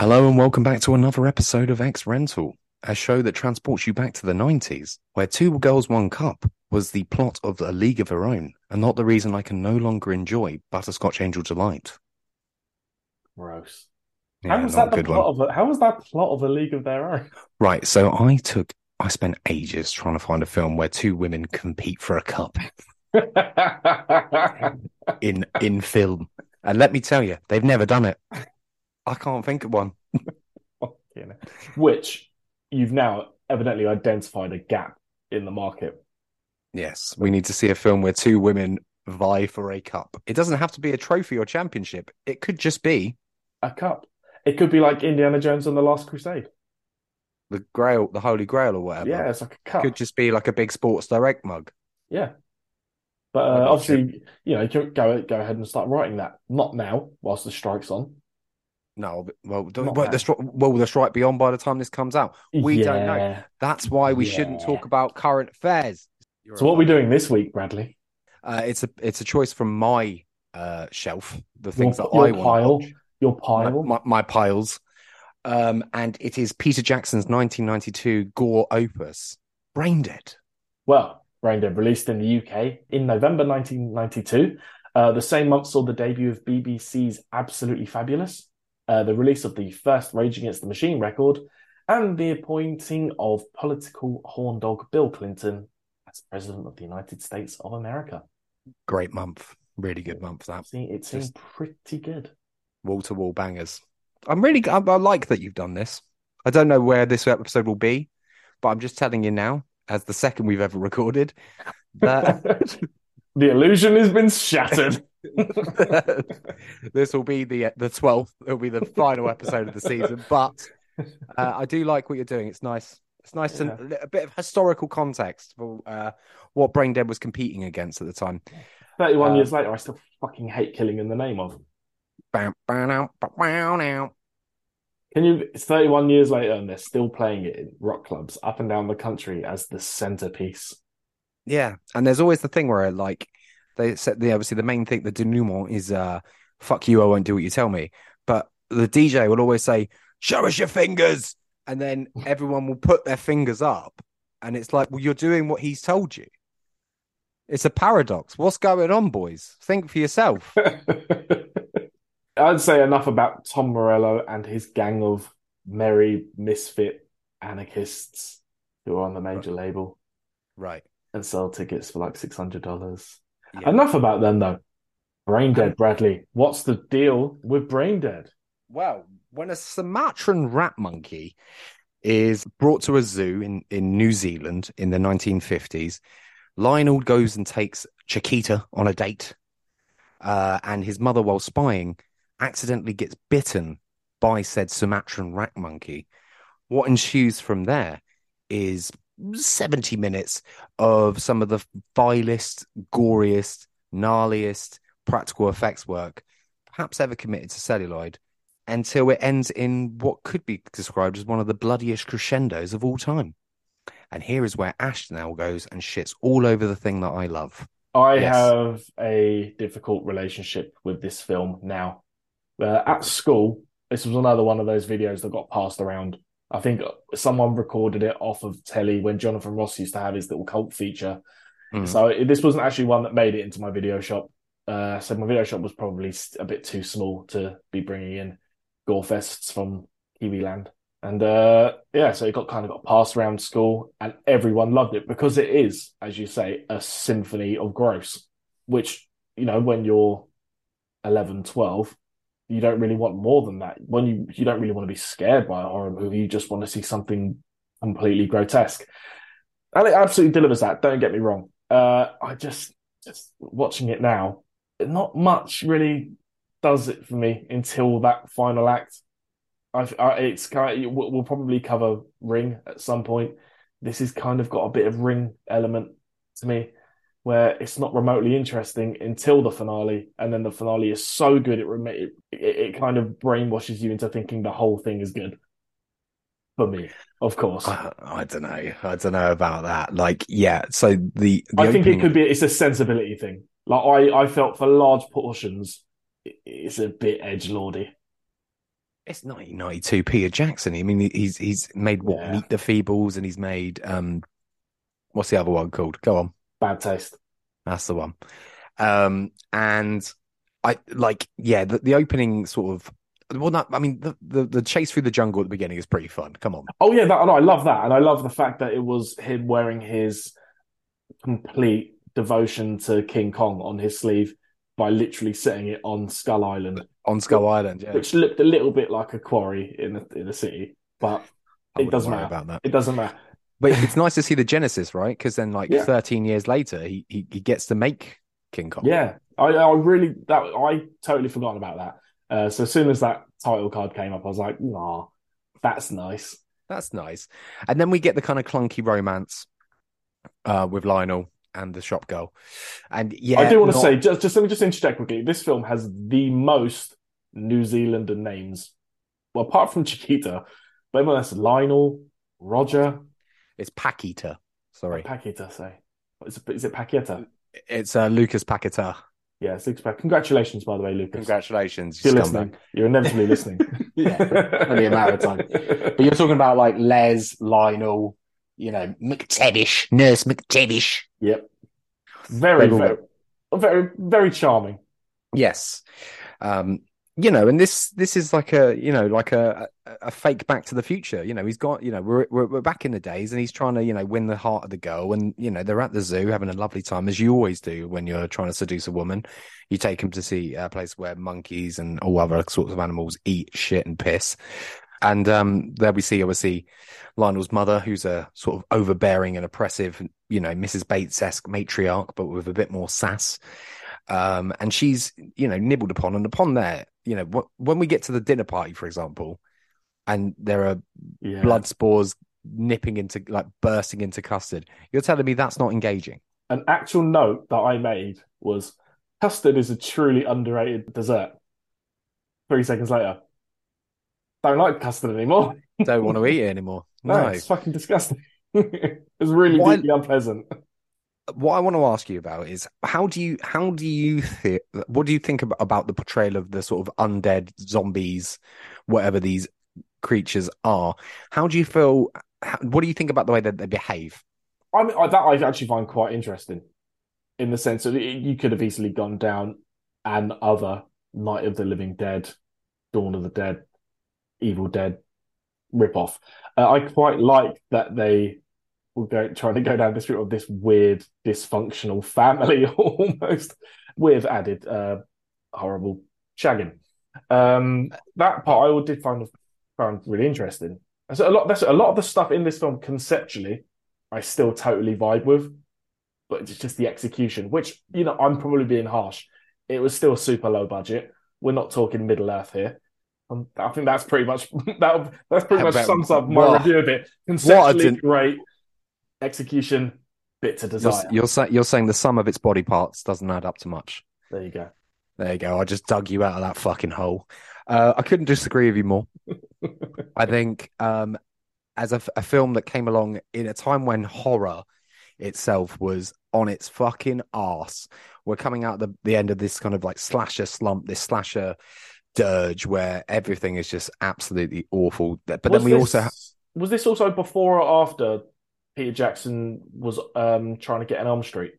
Hello and welcome back to another episode of X Rental, a show that transports you back to the 90s, where Two Girls One Cup was the plot of A League of Their Own, and not the reason I can no longer enjoy Butterscotch Angel Delight. Gross. Yeah, how was that the plot one. of a, How was that plot of a League of Their Own? Right, so I took, I spent ages trying to find a film where two women compete for a cup in in film, and let me tell you, they've never done it. I can't think of one. Which you've now evidently identified a gap in the market. Yes, we need to see a film where two women vie for a cup. It doesn't have to be a trophy or championship. It could just be A cup. It could be like Indiana Jones and the Last Crusade. the Grail, the Holy Grail, or whatever. Yeah, it's like a cup. could just be like a big Sports Direct mug. Yeah. But uh, obviously, you know, you can go go ahead and start writing that. Not now, whilst the strike's on. No, well, do- Not well, the stri- will the strike be on by the time this comes out? We don't know. That's why we shouldn't talk about current affairs. So what are we doing this week, Bradley? Uh, it's a it's a choice from my uh, shelf. The Your, things that your I pile. watch. Your My, pile. my, my piles. Um, and it is Peter Jackson's 1992 gore opus, Brain Dead. Well, Brain Dead released in the UK in November 1992. Uh, the same month saw the debut of BBC's Absolutely Fabulous, uh, the release of the first Rage Against the Machine record, and the appointing of political horn dog Bill Clinton as President of the United States of America. Great month, really good month. That See, it seemed Just- pretty good. wall to wall bangers. I'm really I, I like that you've done this. I don't know where this episode will be, but I'm just telling you now, as the second we've ever recorded, that the illusion has been shattered. this will be the the twelfth. It'll be the final episode of the season. But uh, I do like what you're doing. It's nice. It's nice Yeah. and a bit of historical context for uh, what Brain Dead was competing against at the time. 31 Uh, years later, I still fucking hate killing in the name of. Bam, bam, out, bam, bam. Can you? It's 31 years later, and they're still playing it in rock clubs up and down the country as the centerpiece. Yeah, and there's always the thing where I like they said the obviously the main thing the denouement is uh fuck you I won't do what you tell me, but the DJ will always say show us your fingers, and then everyone will put their fingers up, and it's like well you're doing what he's told you. It's a paradox. What's going on, boys? Think for yourself. I'd say enough about Tom Morello and his gang of merry misfit anarchists who are on the major label right. and sell tickets for like $600. Yeah. Enough about them, though. Brain Dead, Bradley. What's the deal with Brain Dead? Well, when a Sumatran rat monkey is brought to a zoo in, in New Zealand in the 1950s, Lionel goes and takes Chiquita on a date. Uh, and his mother, while spying, accidentally gets bitten by said Sumatran rat monkey. What ensues from there is 70 minutes of some of the vilest, goriest, gnarliest practical effects work perhaps ever committed to celluloid until it ends in what could be described as one of the bloodiest crescendos of all time. And here is where Ash now goes and shits all over the thing that I love. I Yes. have a difficult relationship with this film now. Uh, at school, this was another one of those videos that got passed around. I think someone recorded it off of telly when Jonathan Ross used to have his little cult feature. Mm. So it- this wasn't actually one that made it into my video shop. Uh, so my video shop was probably a bit too small to be bringing in gore fests from Kiwiland. And uh, yeah, so it got kind of got passed around school, and everyone loved it because it is, as you say, a symphony of gross. Which you know, when you're 11, 12, you don't really want more than that. When you you don't really want to be scared by a horror movie, you just want to see something completely grotesque. And it absolutely delivers that. Don't get me wrong. Uh, I just just watching it now, not much really does it for me until that final act. I've, I, it's kind of, we'll we'll probably cover Ring at some point. This has kind of got a bit of Ring element to me, where it's not remotely interesting until the finale, and then the finale is so good it rem- it, it, it kind of brainwashes you into thinking the whole thing is good. For me, of course. I, I don't know. I don't know about that. Like, yeah. So the, the I think opening- it could be it's a sensibility thing. Like I, I felt for large portions, it- it's a bit edge lordy. It's 1992. Peter Jackson. I mean, he's he's made what? Yeah. Meet the Feebles, and he's made um, what's the other one called? Go on, Bad taste. that's the one. Um, and I like, yeah, the, the opening sort of. Well, not. I mean, the, the the chase through the jungle at the beginning is pretty fun. Come on, Oh yeah, that, no, I love that, and I love the fact that it was him wearing his complete devotion to King Kong on his sleeve by literally setting it on Skull Island, on Skull Island. Yeah, which looked a little bit like a quarry in the in the city, but it doesn't matter. about that. It doesn't matter. But it's nice to see the genesis, right? Because then, like Yeah. 13 years later, he, he he gets to make King Kong. Yeah, I, I really that I totally forgot about that. Uh, so as soon as that title card came up, I was like, nah, that's nice. That's nice. And then we get the kind of clunky romance uh, with Lionel and the shop girl. And yeah, I do want to say, just, just let me just interject quickly. This film has the most New Zealander names. Well, apart from Chiquita, but everyone else, Lionel, Roger, it's Paquita. Sorry, Paquita, say. Is it, is it Paquita? it's uh, Lucas Paquetá. Yeah, six pack. Congratulations, by the way, Lucas. Congratulations, you're you listening. scumbag. You're inevitably listening. Yeah, only a matter of time. But you're talking about like Les, Lionel, you know, McTavish, Nurse McTavish. Yep. Very, very, very, very charming. Yes. Um, you know, and this this is like a you know like a, a fake Back to the Future. You know, he's got you know we're, we're we're back in the days, and he's trying to you know win the heart of the girl, and you know they're at the zoo having a lovely time as you always do when you're trying to seduce a woman. You take him to see a place where monkeys and all other sorts of animals eat shit and piss, and um, there we see obviously Lionel's mother, who's a sort of overbearing and oppressive, you know, Mrs. Bates esque matriarch, but with a bit more sass. Um, and she's, you know, nibbled upon. And upon there, you know, wh- when we get to the dinner party, for example, and there are Yeah. blood spores nipping into, like, bursting into custard, you're telling me that's not engaging. An actual note that I made was custard is a truly underrated dessert. Three seconds later, don't like custard anymore. Don't want to eat it anymore. No, No. it's fucking disgusting. it's really Why- deeply unpleasant. What I want to ask you about is how do you how do you think what do you think about, about the portrayal of the sort of undead zombies, whatever these creatures are? How do you feel? How, what do you think about the way that they behave? I mean, that I actually find quite interesting, in the sense that you could have easily gone down an other Night of the Living Dead, Dawn of the Dead, Evil Dead ripoff. Uh, I quite like that they go, trying to go down this route of this weird dysfunctional family almost with added uh, horrible shagging. Um, that part I did find found really interesting. And So a lot that's a lot of the stuff in this film conceptually I still totally vibe with, but it's just the execution, which you know I'm probably being harsh. It was still super low budget. We're not talking Middle Earth here. Um, I think that's pretty much that. That's pretty I much bet- sums up my Well, review of it. Conceptually didn't- great, execution bit to You're, desire. you're, say, you're saying the sum of its body parts doesn't add up to much. There you go. There you go. I just dug you out of that fucking hole. Uh, I couldn't disagree with you more. I think um, as a film that came along in a time when horror itself was on its fucking ass, we're coming out the, the end of this kind of like slasher slump, this slasher dirge where everything is just absolutely awful. But Was then we this- also ha- was this also before or after Peter Jackson was um trying to get an Elm Street?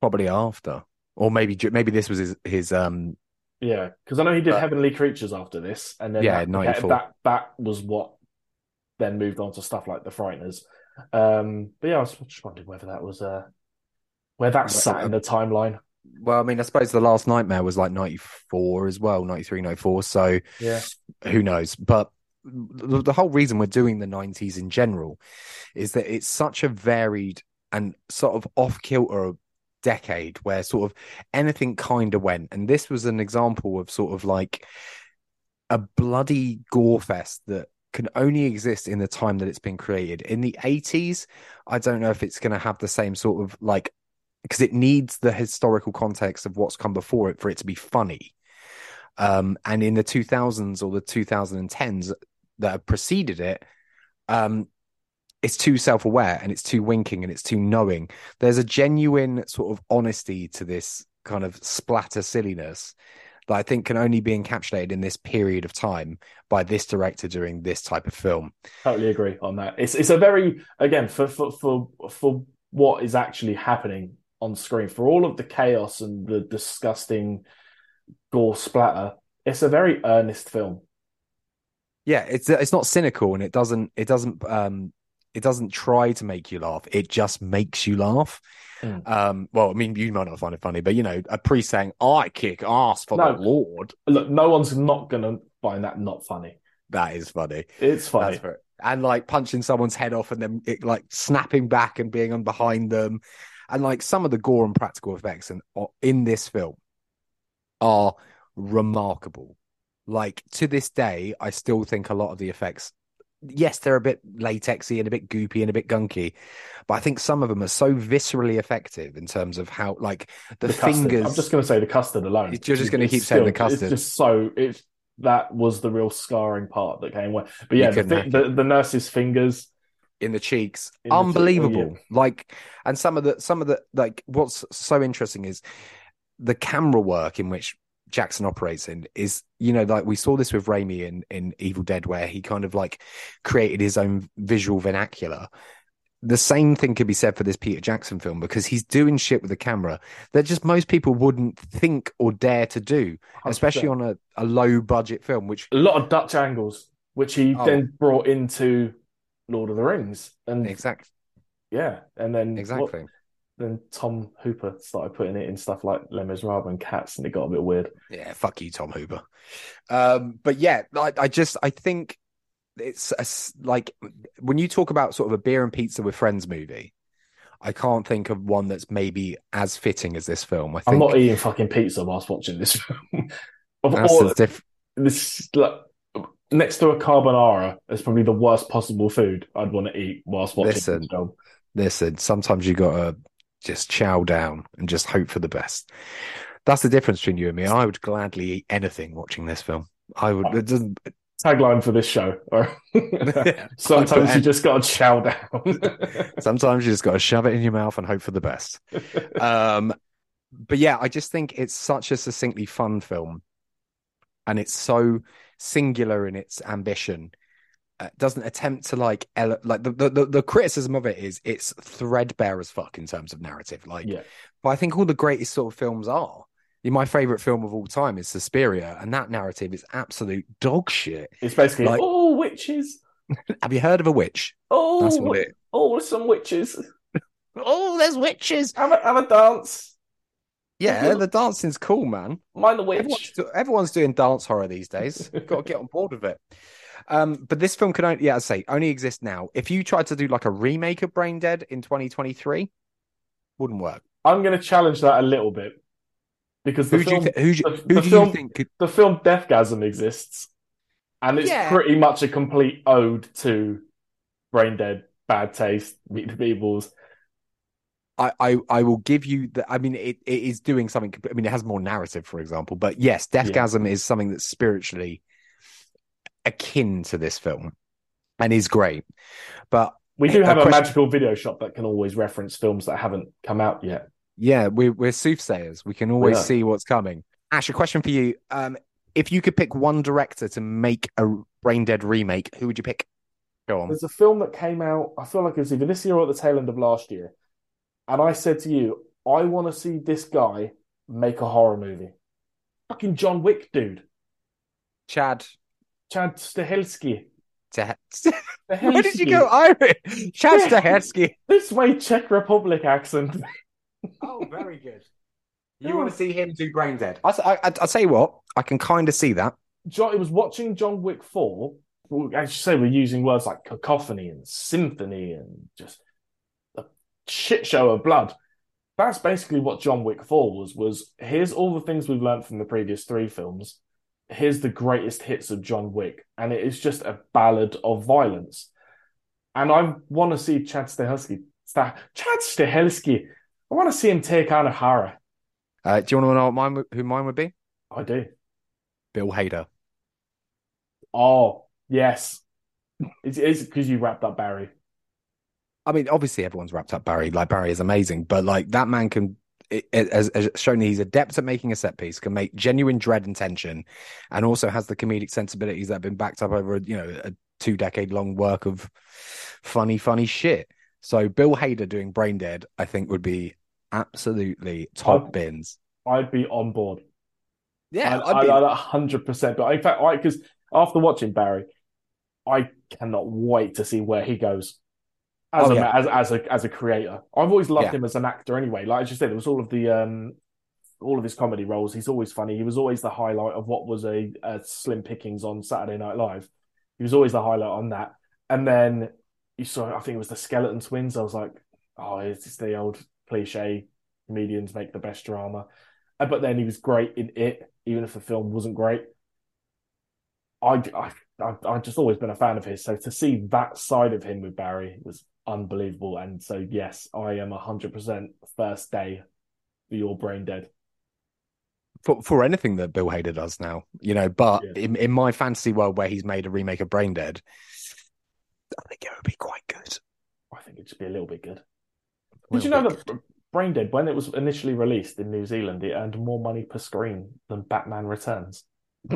probably after, or maybe maybe this was his his um Yeah, because I know he did Uh, Heavenly Creatures after this, and then Yeah, that, 94. that that was what then moved on to stuff like The Frighteners. Um, but yeah, I was just wondering whether that was uh where that sat in the timeline. well, I mean, I suppose the last nightmare was like 94 as well, 93, 94. So Yeah, who knows? But the, whole reason we're doing the 90s in general is that it's such a varied and sort of off kilter decade where sort of anything kind of went. And this was an example of sort of like a bloody gore fest that can only exist in the time that it's been created. In the 80s, I don't know if it's going to have the same sort of like, because it needs the historical context of what's come before it for it to be funny. Um, and in the 2000s or the 2010s that have preceded it, um, it's too self-aware and it's too winking and it's too knowing. There's a genuine sort of honesty to this kind of splatter silliness that I think can only be encapsulated in this period of time by this director doing this type of film. Totally agree on that. It's it's a very again for for for for what is actually happening on screen for all of the chaos and the disgusting gore splatter. It's a very earnest film. Yeah, it's it's not cynical and it doesn't it doesn't um it doesn't try to make you laugh. It just makes you laugh. Mm. Um, well, I mean, you might not find it funny, but you know, a priest saying, "I kick ass for No. the Lord," Look, no one's not gonna find that not funny. that is funny. It's funny. And like punching someone's head off and then it, like snapping back and being on behind them, and like some of the gore and practical effects in in this film are remarkable. Like to this day, I still think a lot of the effects, yes, they're a bit latexy and a bit goopy and a bit gunky, but I think some of them are so viscerally effective in terms of how, like the, The custard. fingers. I'm just gonna say the custard alone. You're just gonna is keep saying the custard. It's just so it's that was the real scarring part that came away. But yeah, the, couldn't fi- hack the, the nurse's fingers. in the cheeks In the cheek- oh, unbelievable yeah. like and some of the some of the like what's so interesting is the camera work in which Jackson operates in is you know like we saw this with Raimi in in Evil Dead where he kind of like created his own visual vernacular. The same thing could be said for this Peter Jackson film because he's doing shit with the camera that just most people wouldn't think or dare to do especially on a, a low budget film which a lot of Dutch angles, which he Oh. then brought into Lord of the Rings, and exactly yeah, and then what- exactly then Tom Hooper started putting it in stuff like Les Miserables and Cats, and it got a bit weird. Yeah, fuck you, Tom Hooper. Um, but yeah, I, I just I think it's a like when you talk about sort of a beer and pizza with friends movie, I can't think of one that's maybe as fitting as this film. I think I'm not eating fucking pizza whilst watching this film. of that's all, the diff- this like, next to a carbonara, is probably the worst possible food I'd want to eat whilst watching Listen. this film. listen. Sometimes you gotta just chow down and just hope for the best. That's the difference between you and me. I would gladly eat anything watching this film. I would. It doesn't. Tagline for this show. Sometimes you just got to chow down. Sometimes you just got to shove it in your mouth and hope for the best. um, but yeah, I just think it's such a succinctly fun film, and it's so singular in its ambition. Uh, doesn't attempt to like ele- like the, the the criticism of it is it's threadbare as fuck in terms of narrative. Like, yeah. but I think all the greatest sort of films are. My favorite film of all time is Suspiria, and that narrative is absolute dog shit. It's basically, Like- oh, witches. Have you heard of a witch? Oh, That's what it. oh, some witches. Oh, there's witches. Have a, have a dance. Yeah, the dancing's cool, man. Mind the Everyone's, do- everyone's doing dance horror these days. Got to get on board with it. Um, but this film can only, yeah, I say, only exist now. If you tried to do like a remake of Brain Dead in 2023, wouldn't work. I'm going to challenge that a little bit because the Who do you film, th- who, the- who the do film- you think could? the film Deathgasm exists, and it's Yeah. pretty much a complete ode to Brain Dead, Bad Taste, Meet the Feebles. I, I, I will give you that. I mean, it, it is doing something. I mean, it has more narrative, for example. But yes, Deathgasm is something that's spiritually akin to this film, and is great. But We do have a question- magical video shop that can always reference films that haven't come out yet. Yeah, we're we're soothsayers. We can always are. see what's coming. Ash, a question for you. Um, if you could pick one director to make a Brain Dead remake, who would you pick? Go on. There's a film that came out, I feel like it was either this year or at the tail end of last year. And I said to you, I want to see this guy make a horror movie. Fucking John Wick, dude. Chad. Chad Stahelski. Stah- Where did you go, Stahelski. Irish? Chad Yeah. Stahelski. This way, Czech Republic accent. Oh, very good. You You wanna see him do Brain Dead? I, I, I, I'll tell you what. I can kind of see that. John, it was watching John Wick 4. As you say, we're using words like cacophony and symphony and just a shit show of blood. That's basically what John Wick 4 was, was here's all the things we've learned from the previous three films. Here's the greatest hits of John Wick. And it is just a ballad of violence. And I want to see Chad Stahelski. Sta- Chad Stahelski. I want to see him take on a horror. Uh, do you want to know what mine, who mine would be? I do. Bill Hader. Oh, yes. It's because you wrapped up Barry. I mean, obviously everyone's wrapped up Barry. Like Barry is amazing, but like that man can has, has shown that he's adept at making a set piece, can make genuine dread and tension, and also has the comedic sensibilities that have been backed up over you know a two decade long work of funny, funny shit. So Bill Hader doing Brain Dead, I think, would be absolutely top I'd- bins. I'd be on board. Yeah, I'd, I'd, hundred percent. But in fact, I because after watching Barry, I cannot wait to see where he goes as Oh, a yeah. as as a as a creator. I've always loved Yeah. him as an actor. Anyway, like I just said, it was all of the um all of his comedy roles. He's always funny. He was always the highlight of what was a, a slim pickings on Saturday Night Live. He was always the highlight on that. And then you saw, I think it was the Skeleton Twins. I was like, oh, it's just the old cliche comedians make the best drama. Uh, But then he was great in it, even if the film wasn't great. I, I, I, I've just always been a fan of his. So to see that side of him with Barry was unbelievable. And so, yes, I am 100% first day for your brain dead. for for anything that Bill Hader does now, you know. But Yeah. in, in my fantasy world where he's made a remake of Brain Dead, I think it would be quite good. I think it should be a little bit good. Did you know that Brain Dead, when it was initially released in New Zealand, it earned more money per screen than Batman Returns?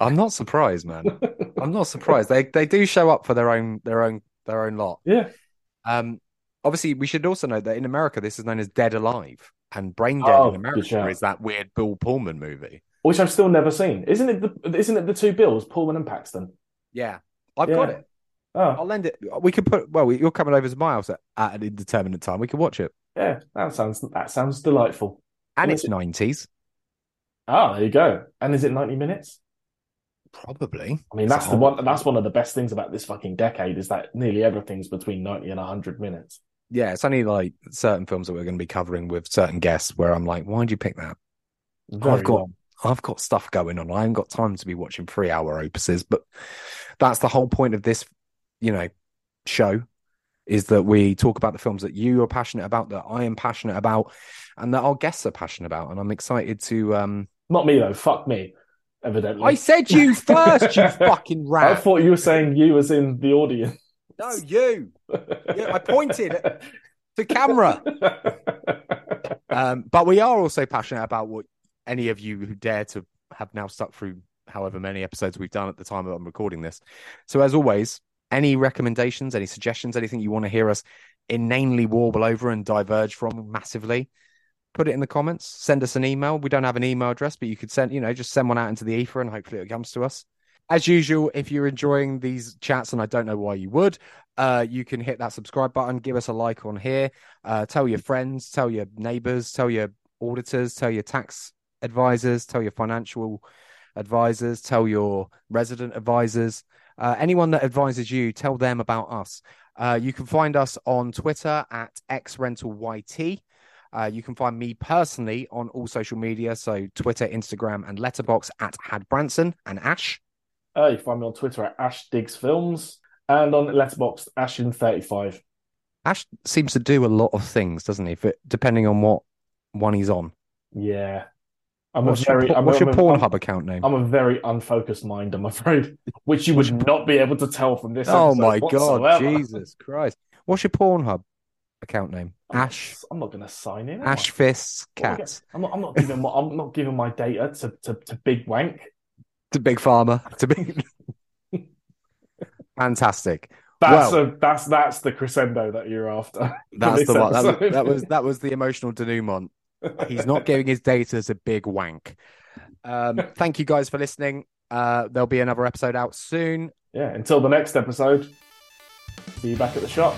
I'm not surprised, man. I'm not surprised. They they do show up for their own their own their own lot. yeah. Um, obviously, we should also know that in America, this is known as Dead Alive, and Brain Dead Oh, in America is that weird Bill Pullman movie. Which I've still never seen. Isn't it the isn't it the two Bills, Pullman and Paxton? Yeah, I've got it. Oh, I'll lend it. We could put. Well, you're coming over to my house at, at an indeterminate time. We could watch it, yeah, that sounds that sounds delightful. and it's is it- nineties, Ah, there you go. And is it 90 minutes? Probably. I mean, that's the one that's one of the best things about this fucking decade is that nearly everything's between 90 and 100 minutes. Yeah, it's only like certain films that we're going to be covering with certain guests where I'm like, why'd you pick that? Very got- long. I've got stuff going on. I haven't got time to be watching three hour opuses, but that's the whole point of this, you know, show is that we talk about the films that you are passionate about, that I am passionate about, and that our guests are passionate about. And I'm excited to um Not me though, fuck me, evidently. I said you first, you fucking rat. I thought you were saying you as in the audience. No, you Yeah, I pointed to the camera. Um, but we are also passionate about what any of you who dare to have now stuck through however many episodes we've done at the time that I'm recording this. So, as always, any recommendations, any suggestions, anything you want to hear us inanely warble over and diverge from massively, put it in the comments. Send us an email. We don't have an email address, but you could send, you know, just send one out into the ether and hopefully it comes to us. As usual, if you're enjoying these chats, and I don't know why you would, uh, you can hit that subscribe button, give us a like on here, uh, tell your friends, tell your neighbors, tell your auditors, tell your tax advisors, tell your financial advisors, tell your resident advisors, uh, anyone that advises you, tell them about us. Uh, you can find us on Twitter at xrentalyt. Uh, you can find me personally on all social media, so Twitter, Instagram, and Letterboxd at Had Branson and Ash. Uh, you find me on Twitter at Ash Digs Films and on Letterboxd Ashin35. Ash seems to do a lot of things, doesn't he? For, depending on what one he's on. Yeah. I'm What's a very your, I'm, what's your Pornhub account name? I'm a very unfocused mind, I'm afraid, which you would not be able to tell from this. Oh my god. Jesus Christ! What's your Pornhub account name? I'm not- Ash I'm not going to sign in. Ash Fists What am I Cats I'm not. I'm not giving. My, I'm not giving my data to, to, to Big Wank. to Big Pharma. to Big. Fantastic. That's Well- a, that's that's the crescendo that you're after. That's the one. That was, that was that was the emotional denouement. He's not giving his data to Big Wank. Um, thank you guys for listening. Uh, there'll be another episode out soon. yeah. Until the next episode. See you back at the shop.